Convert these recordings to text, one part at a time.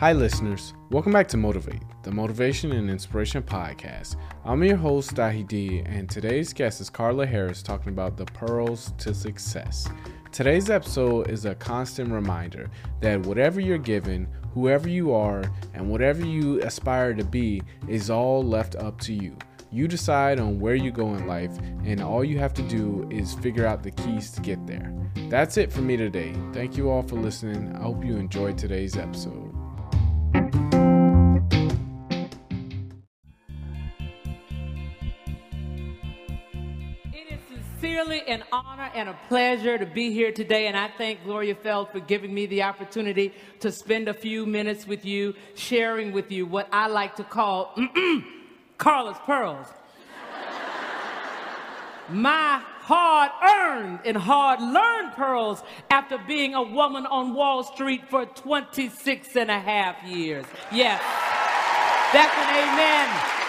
Hi, listeners. Welcome back to Motivate, the Motivation and Inspiration Podcast. I'm your host, Dahi and today's guest is Carla Harris talking about the pearls to success. Today's episode is a constant reminder that whatever you're given, whoever you are, and whatever you aspire to be is all left up to you. You decide on where you go in life, and all you have to do is figure out the keys to get there. That's it for me today. Thank you all for listening. I hope you enjoyed today's episode. Sincerely an honor and a pleasure to be here today, and I thank Gloria Feldt for giving me the opportunity to spend a few minutes with you, sharing with you what I like to call Carla's Pearls. My hard earned and hard learned pearls after being a woman on Wall Street for 26 and a half years. Yes, that's an amen.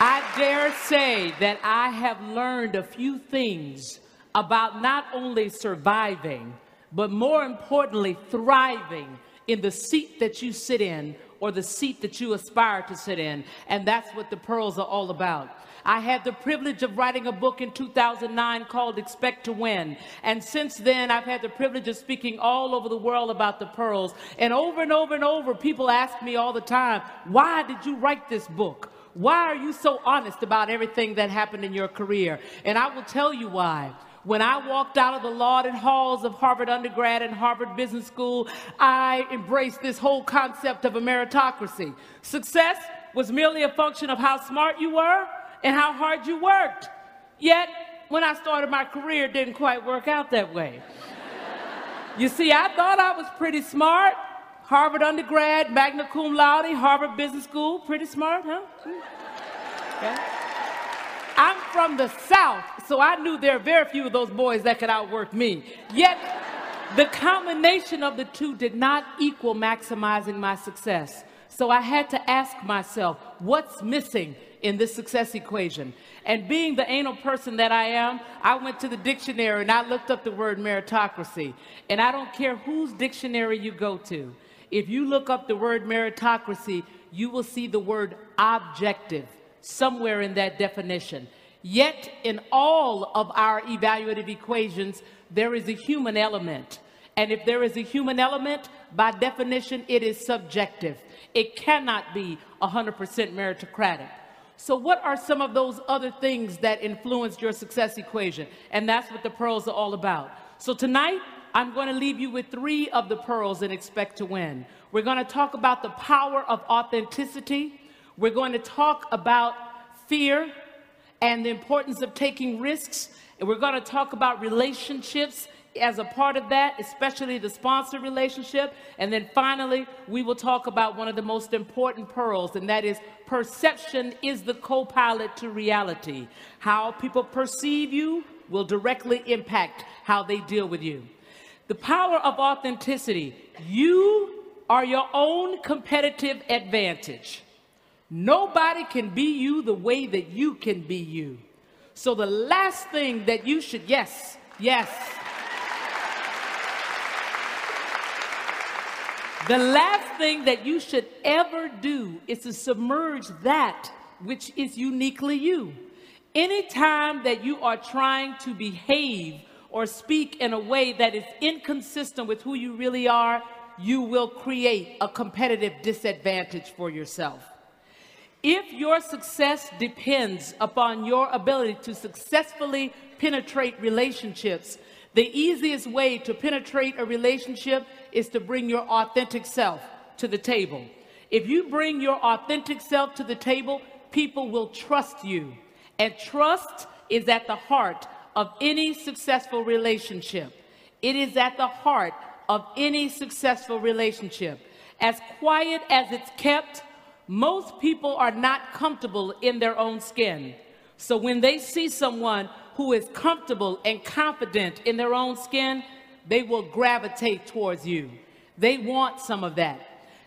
I dare say that I have learned a few things about not only surviving, but more importantly, thriving in the seat that you sit in or the seat that you aspire to sit in. And that's what the pearls are all about. I had the privilege of writing a book in 2009 called Expect to Win. And since then, I've had the privilege of speaking all over the world about the pearls. And over and over and over, people ask me all the time, why did you write this book? Why are you so honest about everything that happened in your career? And I will tell you why. When I walked out of the lauded halls of Harvard undergrad and Harvard Business School, I embraced this whole concept of a meritocracy. Success was merely a function of how smart you were and how hard you worked. Yet, when I started my career, it didn't quite work out that way. you see, I thought I was pretty smart. Harvard undergrad, magna cum laude, Harvard Business School. Pretty smart, huh? I'm from the South, so I knew there are very few of those boys that could outwork me. Yet, the combination of the two did not equal maximizing my success. So I had to ask myself, what's missing in this success equation? And being the anal person that I am, I went to the dictionary and I looked up the word meritocracy. And I don't care whose dictionary you go to. If you look up the word meritocracy, you will see the word objective somewhere in that definition. Yet, in all of our evaluative equations, there is a human element. And if there is a human element, by definition, it is subjective. It cannot be 100% meritocratic. So, what are some of those other things that influenced your success equation? And that's what the pearls are all about. So, tonight, I'm going to leave you with three of the pearls and expect to win. We're going to talk about the power of authenticity. We're going to talk about fear and the importance of taking risks. And we're going to talk about relationships as a part of that, especially the sponsor relationship. And then finally, we will talk about one of the most important pearls, and that is perception is the co pilot to reality. How people perceive you will directly impact how they deal with you. The power of authenticity. You are your own competitive advantage. Nobody can be you the way that you can be you. So the last thing that you should, yes, yes. The last thing that you should ever do is to submerge that which is uniquely you. Anytime that you are trying to behave or speak in a way that is inconsistent with who you really are, you will create a competitive disadvantage for yourself. If your success depends upon your ability to successfully penetrate relationships, the easiest way to penetrate a relationship is to bring your authentic self to the table. If you bring your authentic self to the table, people will trust you. And trust is at the heart of any successful relationship. It is at the heart of any successful relationship. As quiet as it's kept, most people are not comfortable in their own skin. So when they see someone who is comfortable and confident in their own skin, they will gravitate towards you. They want some of that.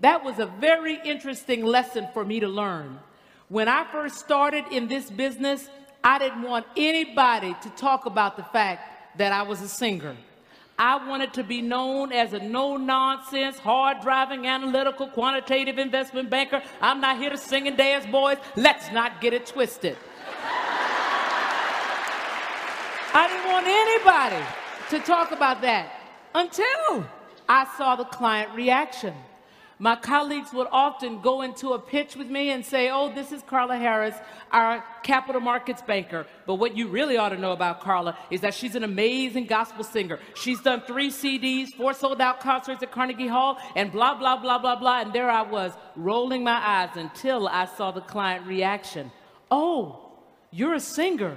That was a very interesting lesson for me to learn. When I first started in this business, I didn't want anybody to talk about the fact that I was a singer. I wanted to be known as a no nonsense, hard driving, analytical, quantitative investment banker. I'm not here to sing and dance, boys. Let's not get it twisted. I didn't want anybody to talk about that until I saw the client reaction. My colleagues would often go into a pitch with me and say, Oh, this is Carla Harris, our capital markets banker. But what you really ought to know about Carla is that she's an amazing gospel singer. She's done three CDs, four sold out concerts at Carnegie Hall, and blah, blah, blah, blah, blah. And there I was, rolling my eyes until I saw the client reaction. Oh, you're a singer.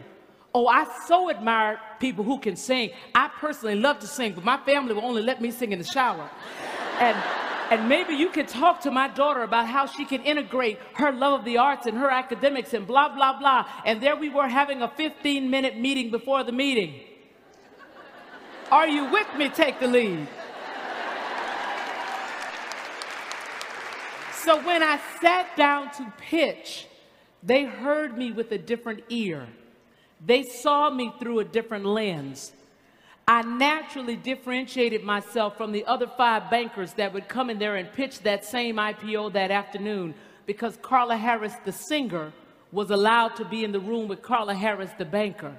Oh, I so admire people who can sing. I personally love to sing, but my family will only let me sing in the shower. And and maybe you could talk to my daughter about how she can integrate her love of the arts and her academics and blah, blah, blah. And there we were having a 15 minute meeting before the meeting. Are you with me? Take the lead. So when I sat down to pitch, they heard me with a different ear. They saw me through a different lens. I naturally differentiated myself from the other five bankers that would come in there and pitch that same IPO that afternoon because Carla Harris, the singer, was allowed to be in the room with Carla Harris, the banker.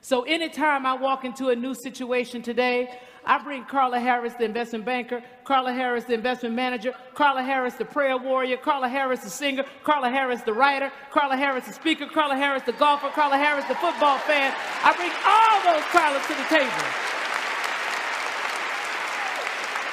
So anytime I walk into a new situation today, I bring Carla Harris, the investment banker, Carla Harris, the investment manager, Carla Harris, the prayer warrior, Carla Harris, the singer, Carla Harris, the writer, Carla Harris, the speaker, Carla Harris, the golfer, Carla Harris, the football fan. I bring all those Carlas to the table.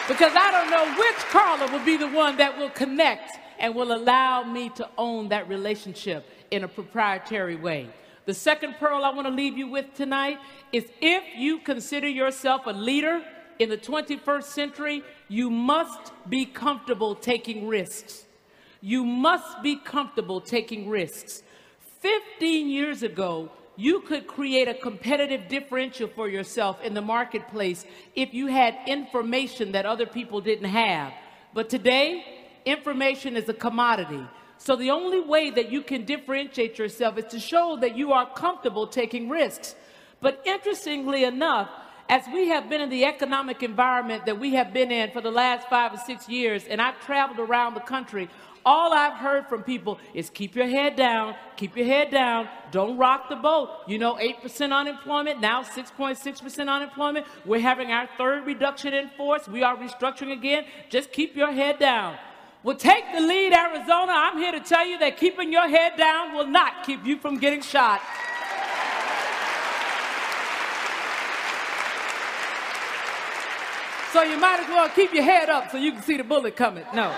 Because I don't know which Carla will be the one that will connect and will allow me to own that relationship in a proprietary way. The second pearl I want to leave you with tonight is if you consider yourself a leader in the 21st century, you must be comfortable taking risks. You must be comfortable taking risks. 15 years ago, you could create a competitive differential for yourself in the marketplace if you had information that other people didn't have. But today, information is a commodity. So the only way that you can differentiate yourself is to show that you are comfortable taking risks. But interestingly enough, as we have been in the economic environment that we have been in for the last five or six years, and I've traveled around the country, all I've heard from people is keep your head down, keep your head down, don't rock the boat. You know, 8% unemployment, now 6.6% unemployment. We're having our third reduction in force. We are restructuring again. Just keep your head down will take the lead, Arizona. I'm here to tell you that keeping your head down will not keep you from getting shot. So you might as well keep your head up so you can see the bullet coming. No.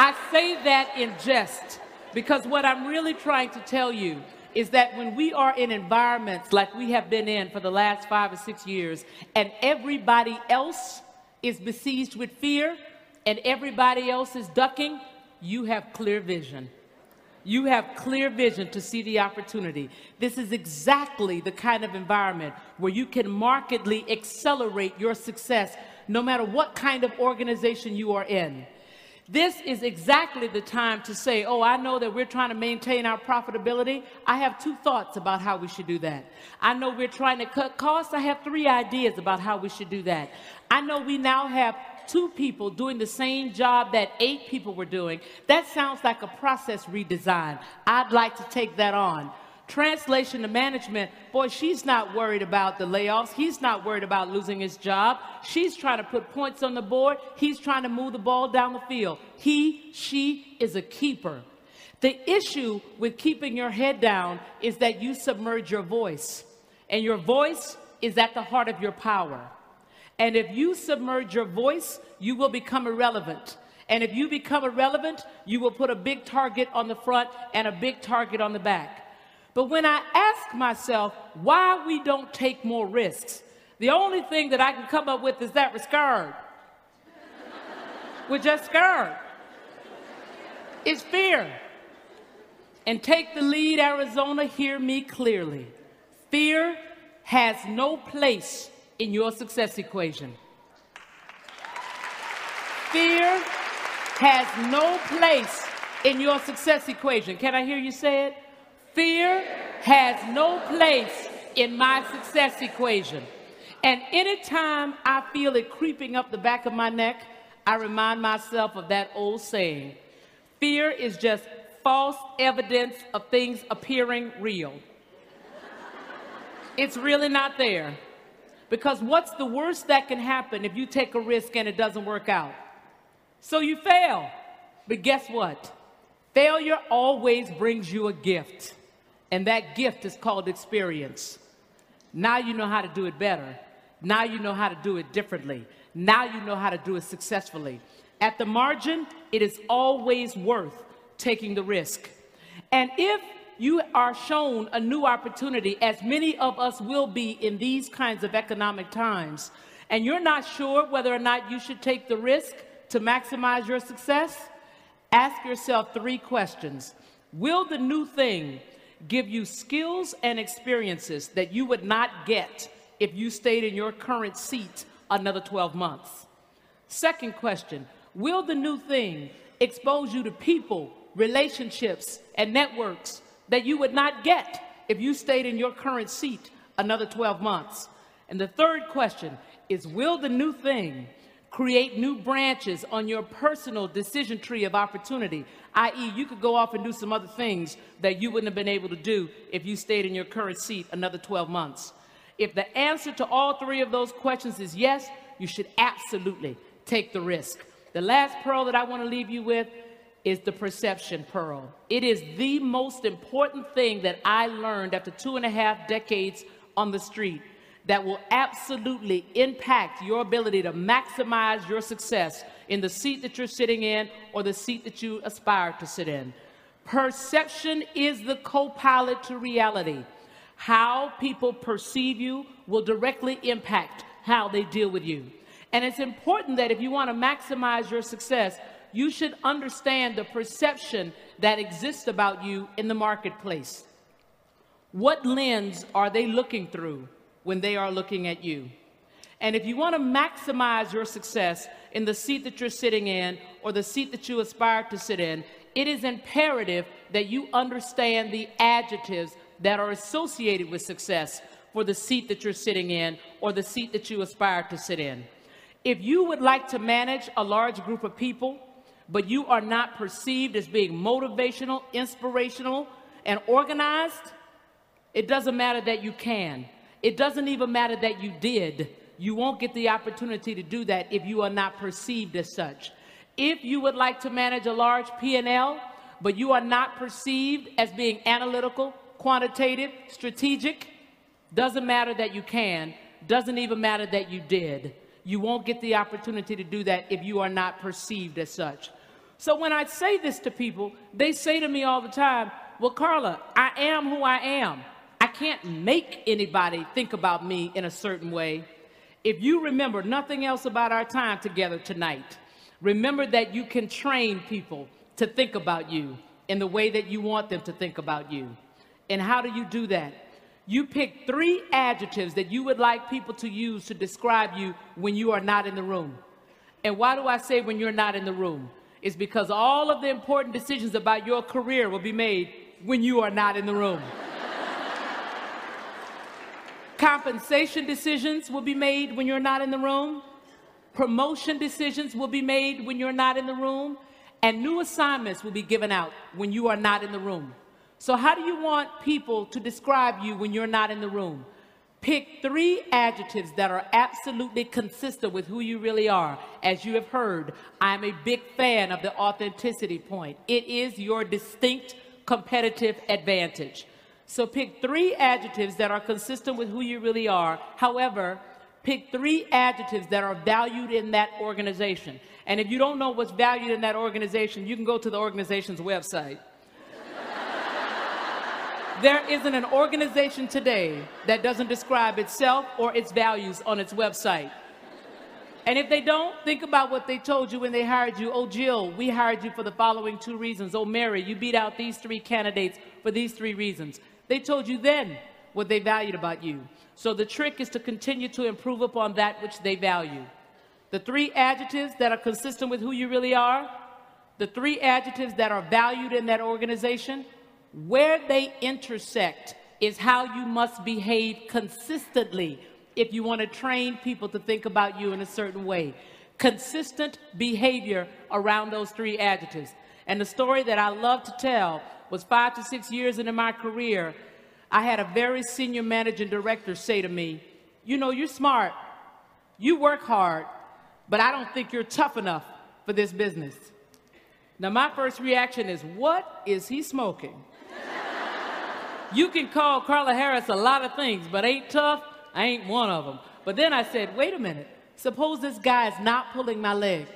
I say that in jest because what I'm really trying to tell you is that when we are in environments like we have been in for the last five or six years and everybody else is besieged with fear and everybody else is ducking, you have clear vision. You have clear vision to see the opportunity. This is exactly the kind of environment where you can markedly accelerate your success no matter what kind of organization you are in. This is exactly the time to say, oh, I know that we're trying to maintain our profitability. I have two thoughts about how we should do that. I know we're trying to cut costs. I have three ideas about how we should do that. I know we now have two people doing the same job that eight people were doing. That sounds like a process redesign. I'd like to take that on. Translation to management, boy, she's not worried about the layoffs. He's not worried about losing his job. She's trying to put points on the board. He's trying to move the ball down the field. He, she is a keeper. The issue with keeping your head down is that you submerge your voice, and your voice is at the heart of your power. And if you submerge your voice, you will become irrelevant. And if you become irrelevant, you will put a big target on the front and a big target on the back. But when I ask myself why we don't take more risks, the only thing that I can come up with is that we're scared. we're just scared. It's fear. And take the lead, Arizona, hear me clearly. Fear has no place in your success equation. Fear has no place in your success equation. Can I hear you say it? Fear has no place in my success equation. And anytime I feel it creeping up the back of my neck, I remind myself of that old saying fear is just false evidence of things appearing real. it's really not there. Because what's the worst that can happen if you take a risk and it doesn't work out? So you fail. But guess what? Failure always brings you a gift. And that gift is called experience. Now you know how to do it better. Now you know how to do it differently. Now you know how to do it successfully. At the margin, it is always worth taking the risk. And if you are shown a new opportunity, as many of us will be in these kinds of economic times, and you're not sure whether or not you should take the risk to maximize your success, ask yourself three questions. Will the new thing give you skills and experiences that you would not get if you stayed in your current seat another 12 months? Second question Will the new thing expose you to people, relationships, and networks that you would not get if you stayed in your current seat another 12 months? And the third question is Will the new thing create new branches on your personal decision tree of opportunity, i.e., you could go off and do some other things that you wouldn't have been able to do if you stayed in your current seat another 12 months. If the answer to all three of those questions is yes, you should absolutely take the risk. The last pearl that I want to leave you with is the perception pearl. It is the most important thing that I learned after two and a half decades on the street that will absolutely impact your ability to maximize your success in the seat that you're sitting in or the seat that you aspire to sit in. Perception is the co pilot to reality. How people perceive you will directly impact how they deal with you. And it's important that if you want to maximize your success, you should understand the perception that exists about you in the marketplace. What lens are they looking through? when they are looking at you. And if you want to maximize your success in the seat that you're sitting in or the seat that you aspire to sit in, it is imperative that you understand the adjectives that are associated with success for the seat that you're sitting in or the seat that you aspire to sit in. If you would like to manage a large group of people, but you are not perceived as being motivational, inspirational, and organized, it doesn't matter that you can. It doesn't even matter that you did. You won't get the opportunity to do that if you are not perceived as such. If you would like to manage a large P&L, but you are not perceived as being analytical, quantitative, strategic, doesn't matter that you can, doesn't even matter that you did. You won't get the opportunity to do that if you are not perceived as such. So when I say this to people, they say to me all the time, well, Carla, I am who I am. I can't make anybody think about me in a certain way. If you remember nothing else about our time together tonight, remember that you can train people to think about you in the way that you want them to think about you. And how do you do that? You pick three adjectives that you would like people to use to describe you when you are not in the room. And why do I say when you're not in the room? It's because all of the important decisions about your career will be made when you are not in the room. Compensation decisions will be made when you're not in the room. Promotion decisions will be made when you're not in the room. And new assignments will be given out when you are not in the room. So, how do you want people to describe you when you're not in the room? Pick three adjectives that are absolutely consistent with who you really are. As you have heard, I'm a big fan of the authenticity point. It is your distinct competitive advantage. So pick three adjectives that are consistent with who you really are. However, pick three adjectives that are valued in that organization. And if you don't know what's valued in that organization, you can go to the organization's website. There isn't an organization today that doesn't describe itself or its values on its website. And if they don't, think about what they told you when they hired you. Oh, Jill, we hired you for the following two reasons. Oh, Mary, you beat out these three candidates for these three reasons. They told you then what they valued about you. So the trick is to continue to improve upon that which they value. The three adjectives that are consistent with who you really are, the three adjectives that are valued in that organization, where they intersect is how you must behave consistently if you want to train people to think about you in a certain way. Consistent behavior around those three adjectives. And the story that I love to tell was five to six years into my career, I had a very senior managing director say to me, You know, you're smart, you work hard, but I don't think you're tough enough for this business. Now, my first reaction is, What is he smoking? you can call Carla Harris a lot of things, but ain't tough, I ain't one of them. But then I said, Wait a minute, suppose this guy is not pulling my leg.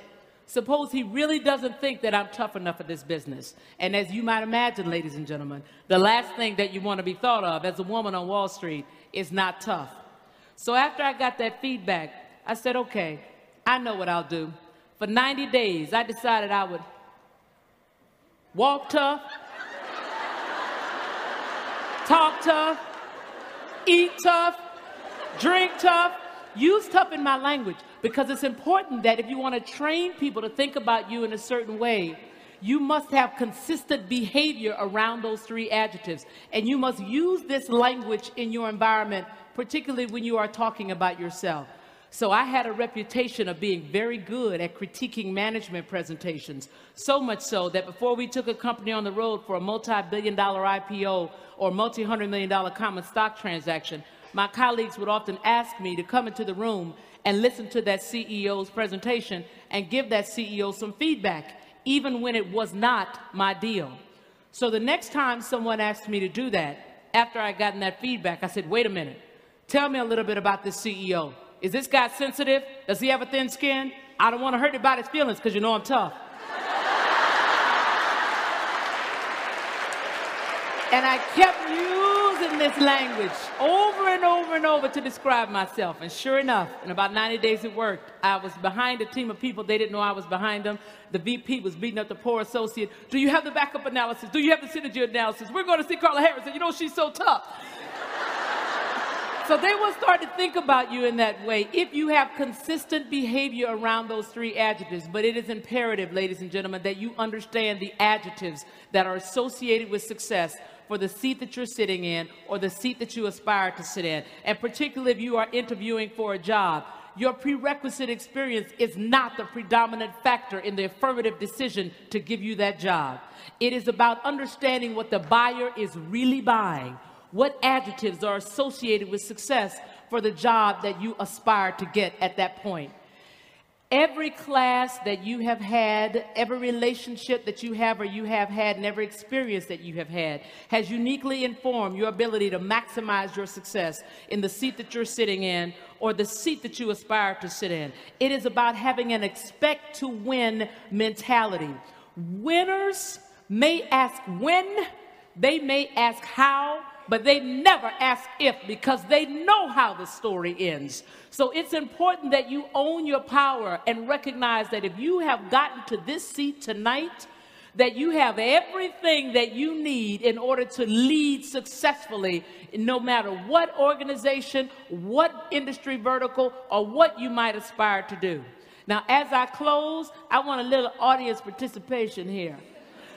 Suppose he really doesn't think that I'm tough enough for this business. And as you might imagine, ladies and gentlemen, the last thing that you want to be thought of as a woman on Wall Street is not tough. So after I got that feedback, I said, okay, I know what I'll do. For 90 days, I decided I would walk tough, talk tough, eat tough, drink tough, use tough in my language because it's important that if you want to train people to think about you in a certain way, you must have consistent behavior around those three adjectives. And you must use this language in your environment, particularly when you are talking about yourself. So I had a reputation of being very good at critiquing management presentations, so much so that before we took a company on the road for a multi-billion dollar IPO or multi-hundred million dollar common stock transaction, my colleagues would often ask me to come into the room and listen to that CEO's presentation and give that CEO some feedback, even when it was not my deal. So the next time someone asked me to do that, after I gotten that feedback, I said, wait a minute, tell me a little bit about this CEO. Is this guy sensitive? Does he have a thin skin? I don't want to hurt anybody's feelings because you know I'm tough. and I kept using this language over and over and over to describe myself. And sure enough, in about 90 days it worked. I was behind a team of people. They didn't know I was behind them. The VP was beating up the poor associate. Do you have the backup analysis? Do you have the synergy analysis? We're going to see Carla Harris. And you know, she's so tough. So they will start to think about you in that way if you have consistent behavior around those three adjectives. But it is imperative, ladies and gentlemen, that you understand the adjectives that are associated with success for the seat that you're sitting in or the seat that you aspire to sit in. And particularly if you are interviewing for a job, your prerequisite experience is not the predominant factor in the affirmative decision to give you that job. It is about understanding what the buyer is really buying. What adjectives are associated with success for the job that you aspire to get at that point? Every class that you have had, every relationship that you have or you have had, and every experience that you have had has uniquely informed your ability to maximize your success in the seat that you're sitting in or the seat that you aspire to sit in. It is about having an expect to win mentality. Winners may ask when, they may ask how, but they never ask if because they know how the story ends. So it's important that you own your power and recognize that if you have gotten to this seat tonight, that you have everything that you need in order to lead successfully, no matter what organization, what industry vertical, or what you might aspire to do. Now, as I close, I want a little audience participation here.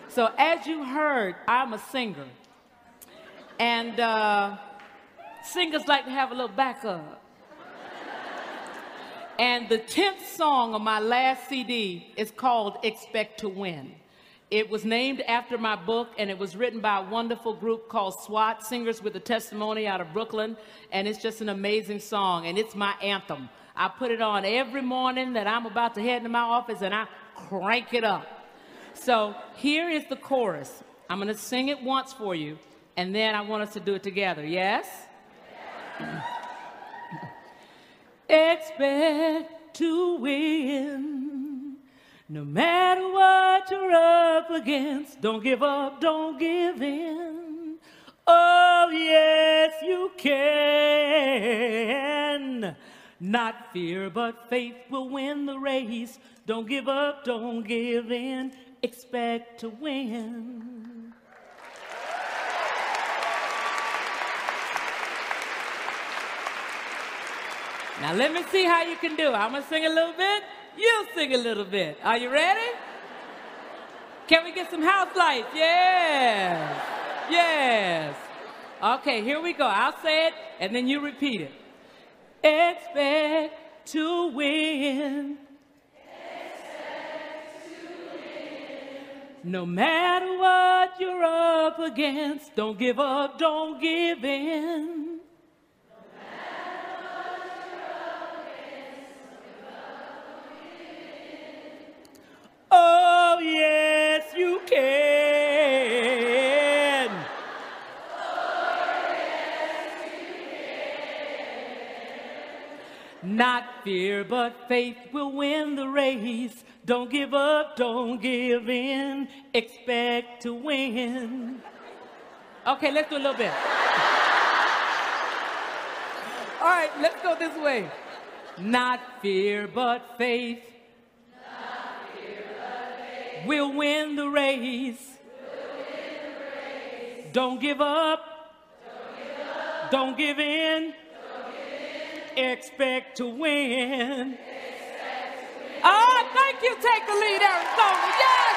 So, as you heard, I'm a singer. And uh, singers like to have a little backup. and the 10th song on my last CD is called Expect to Win. It was named after my book, and it was written by a wonderful group called SWAT, Singers with a Testimony out of Brooklyn. And it's just an amazing song, and it's my anthem. I put it on every morning that I'm about to head into my office, and I crank it up. So here is the chorus. I'm going to sing it once for you, and then I want us to do it together. Yes? Expect to win. No matter what you're up against, don't give up, don't give in. Oh, yes, you can. Not fear, but faith will win the race. Don't give up, don't give in. Expect to win. Now let me see how you can do. I'm gonna sing a little bit. You sing a little bit. Are you ready? Can we get some house lights? Yes. Yes. Okay, here we go. I'll say it and then you repeat it. expect to win. No matter what you're up against, don't give up, don't give in. Oh, yes, you can. Not fear, but faith will win the race. Don't give up, don't give in. Expect to win. Okay, let's do a little bit. All right, let's go this way. Not fear, but faith. We'll win the race. Don't give up. Don't give in. Expect to win. You. Take the lead, Arizona. Yes.